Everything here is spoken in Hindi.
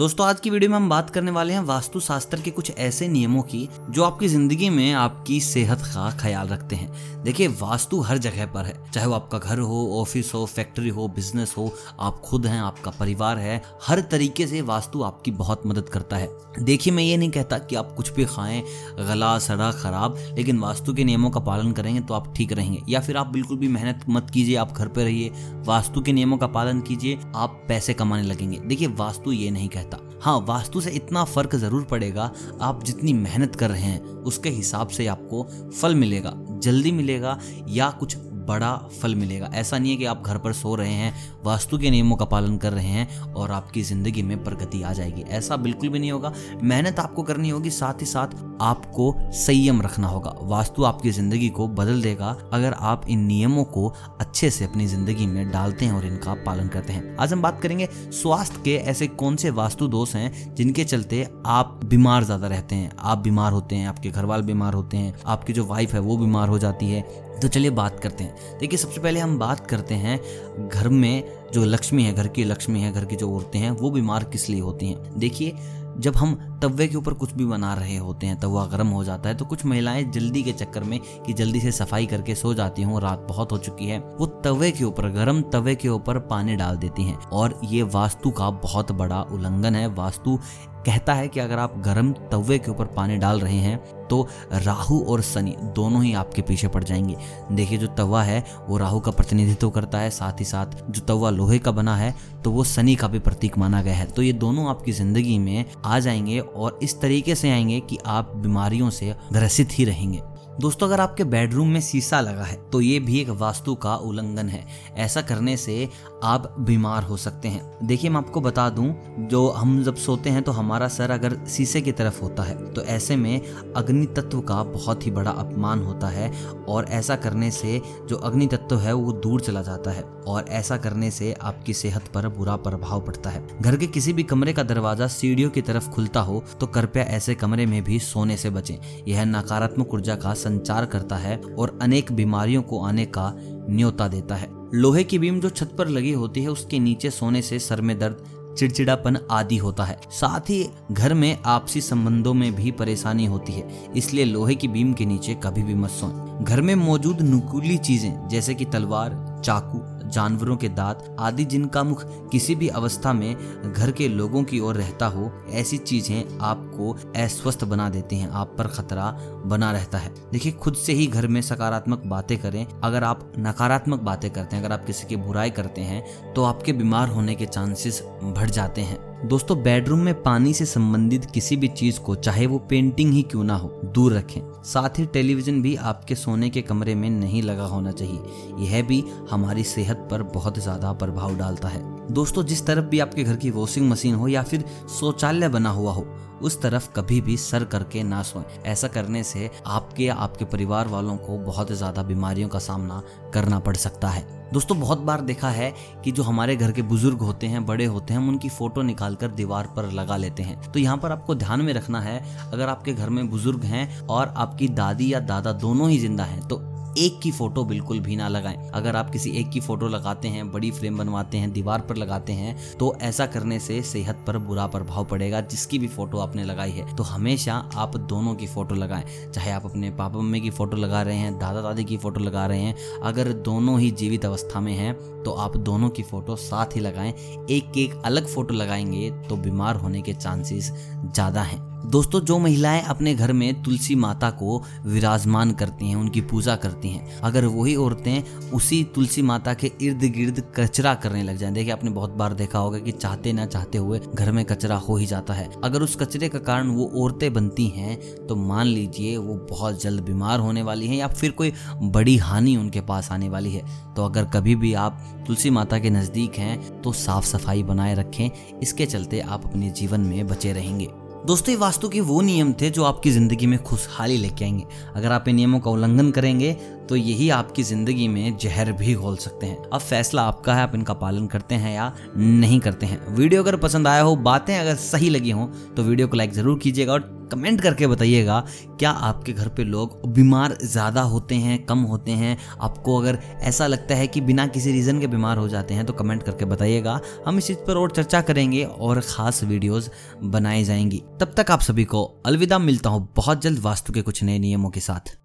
दोस्तों, आज की वीडियो में हम बात करने वाले हैं वास्तु शास्त्र के कुछ ऐसे नियमों की, जो आपकी ज़िंदगी में आपकी सेहत का ख्याल रखते हैं। देखिए, वास्तु हर जगह पर है। चाहे वो आपका घर हो, ऑफ़िस हो, फैक्ट्री हो, बिज़नेस हो, आप खुद हैं, आपका परिवार है, हर तरीके से वास्तु आपकी बहुत मदद करता है। देखिए, मैं ये नहीं कहता कि आप कुछ भी खाएँ, गला, सड़ा, खराब, लेकिन वास्तु के नियमों का पालन करेंगे तो आप ठीक रहेंगे। या फिर आप बिल्कुल भी मेहनत मत कीजिए, आप घर पर रहिए, वास्तु के नियमों का पालन कीजिए, आप पैसे कमाने लगेंगे। देखिए, वास्तु ये नहीं कहता। हाँ वास्तु से इतना फ़र्क ज़रूर पड़ेगा, आप जितनी मेहनत कर रहे हैं, उसके हिसाब से आपको फल मिलेगा, जल्दी मिलेगा या कुछ बड़ा फल मिलेगा। ऐसा नहीं है कि आप घर पर सो रहे हैं, वास्तु के नियमों का पालन कर रहे हैं और आपकी ज़िंदगी में प्रगति आ जाएगी। ऐसा बिल्कुल भी नहीं होगा। मेहनत आपको करनी होगी, साथ ही साथ आपको संयम रखना होगा। वास्तु आपकी ज़िंदगी को बदल देगा अगर आप इन नियमों को अच्छे से अपनी ज़िंदगी में डालते हैं और इनका पालन करते हैं। आज हम बात करेंगे स्वास्थ्य के ऐसे कौन से वास्तु दोष हैं जिनके चलते आप बीमार ज़्यादा रहते हैं। आप बीमार होते हैं, आपके घर वाले बीमार होते हैं, आपकी जो वाइफ है वो बीमार हो जाती है। तो चलिए बात करते हैं। देखिए, सबसे पहले हम बात करते हैं, घर में जो लक्ष्मी है, घर की लक्ष्मी है, घर की जो औरतें हैं, वो बीमार किस लिए होती हैं? देखिए, जब हम तवे के ऊपर कुछ भी बना रहे होते हैं तवा गर्म हो जाता है तो कुछ महिलाएँ जल्दी के चक्कर में कि जल्दी से सफ़ाई करके सो जाती हूँ, रात बहुत हो चुकी है, वो तवे के ऊपर, गर्म तवे के ऊपर पानी डाल देती हैं। और ये वास्तु का बहुत बड़ा उल्लंघन है, वास्तु कहता है कि अगर आप गर्म तवे के ऊपर पानी डाल रहे हैं तो राहु और शनि दोनों ही आपके पीछे पड़ जाएँगे। देखिए, जो तवा है, वो राहु का प्रतिनिधित्व करता है, साथ ही साथ जो तवा लोहे का बना है तो वो शनि का भी प्रतीक माना गया है। तो ये दोनों आपकी ज़िंदगी में आ जाएँगे और इस तरीके से आएँगे कि आप बीमारियों से ग्रसित ही रहेंगे। दोस्तों, अगर आपके बेडरूम में शीशा लगा है तो ये भी एक वास्तु का उल्लंघन है। ऐसा करने से आप बीमार हो सकते हैं। देखिए, मैं आपको बता दूँ, जो हम जब सोते हैं तो हमारा सर अगर शीशे की तरफ़ होता है तो ऐसे में अग्नि तत्व का बहुत ही बड़ा अपमान होता है और ऐसा करने से जो अग्नि तत्व है, वो दूर चला जाता है और ऐसा करने से आपकी सेहत पर बुरा प्रभाव पड़ता है। घर के किसी भी कमरे का दरवाज़ा सीढ़ियों की तरफ़ खुलता हो तो कृपया ऐसे कमरे में भी सोने से बचें। यह नकारात्मक ऊर्जा का संचार करता है और अनेक बीमारियों को आने का न्योता देता है। लोहे की बीम जो छत पर लगी होती है, उसके नीचे सोने से सर में दर्द, चिड़चिड़ापन आदि होता है। साथ ही घर में आपसी संबंधों में भी परेशानी होती है, इसलिए लोहे की बीम के नीचे कभी भी मत सोएँ। घर में मौजूद नुकीली चीज़ें, जैसे कि तलवार, चाकू जानवरों के दांत आदि जिनका मुख किसी भी अवस्था में घर के लोगों की ओर रहता हो, ऐसी चीज़ें आपको अस्वस्थ बना देती हैं, आप पर खतरा बना रहता है। देखिए, खुद से ही घर में सकारात्मक बातें करें। अगर आप नकारात्मक बातें करते हैं, अगर आप किसी की बुराई करते हैं तो आपके बीमार होने के चांसेस बढ़ जाते हैं। दोस्तों बेडरूम में पानी से संबंधित किसी भी चीज़ को, चाहे वो पेंटिंग ही क्यों ना हो, दूर रखें। साथ ही टेलीविज़न भी आपके सोने के कमरे में नहीं लगा होना चाहिए। यह भी हमारी सेहत पर बहुत ज़्यादा प्रभाव डालता है। दोस्तों, जिस तरफ़ भी आपके घर की वॉशिंग मशीन हो या फिर शौचालय बना हुआ हो उस तरफ़ कभी भी सर करके ना सोएँ। ऐसा करने से आपके आपके परिवार वालों को बहुत ज़्यादा बीमारियों का सामना करना पड़ सकता है। दोस्तों, बहुत बार देखा है कि जो हमारे घर के बुज़ुर्ग होते हैं, बड़े होते हैं, हम उनकी फ़ोटो निकाल कर दीवार पर लगा लेते हैं। तो यहाँ पर आपको ध्यान में रखना है, अगर आपके घर में बुज़ुर्ग हैं और आपकी दादी या दादा दोनों ही ज़िंदा हैं तो एक की फ़ोटो बिल्कुल भी ना लगाएँ। अगर आप किसी एक की फ़ोटो लगाते हैं, बड़ी फ्रेम बनवाते हैं, दीवार पर लगाते हैं तो ऐसा करने से सेहत पर बुरा प्रभाव पड़ेगा, जिसकी भी फ़ोटो आपने लगाई है। तो हमेशा आप दोनों की फ़ोटो लगाएँ। चाहे आप अपने पापा, मम्मी की फ़ोटो लगा रहे हैं, दादा, दादी की फ़ोटो लगा रहे हैं, अगर दोनों ही जीवित अवस्था में हैं तो आप दोनों की फ़ोटो साथ ही लगाएँ। एक एक अलग फ़ोटो लगाएँगे तो बीमार होने के चांसेस ज़्यादा हैं। दोस्तों, जो महिलाएँ अपने घर में तुलसी माता को विराजमान करती हैं, उनकी पूजा करती हैं, अगर वही औरतें उसी तुलसी माता के इर्द गिर्द कचरा करने लग जाएँ। देखिए, आपने बहुत बार देखा होगा कि चाहते ना चाहते हुए घर में कचरा हो ही जाता है। अगर उस कचरे का कारण वो औरतें बनती हैं तो मान लीजिए वो बहुत जल्द बीमार होने वाली हैं या फिर कोई बड़ी हानि उनके पास आने वाली है। तो अगर कभी भी आप तुलसी माता के नज़दीक हैं तो साफ़ सफ़ाई बनाए रखें। इसके चलते आप अपने जीवन में बचे रहेंगे। दोस्तों, ये वास्तु के वो नियम थे जो आपकी ज़िंदगी में खुशहाली लेके आएँगे। अगर आप इन नियमों का उल्लंघन करेंगे तो यही आपकी ज़िंदगी में जहर भी घोल सकते हैं। अब फैसला आपका है, आप इनका पालन करते हैं या नहीं करते हैं। वीडियो अगर पसंद आया हो, बातें अगर सही लगी हो तो वीडियो को लाइक ज़रूर कीजिएगा और कमेंट करके बताइएगा, क्या आपके घर पे लोग बीमार ज़्यादा होते हैं, कम होते हैं? आपको अगर ऐसा लगता है कि बिना किसी रीज़न के बीमार हो जाते हैं तो कमेंट करके बताइएगा। हम इस चीज़ पर और चर्चा करेंगे और ख़ास वीडियोस बनाई जाएँगी। तब तक आप सभी को अलविदा, मिलता हूँ बहुत जल्द वास्तु के कुछ नए नियमों के साथ।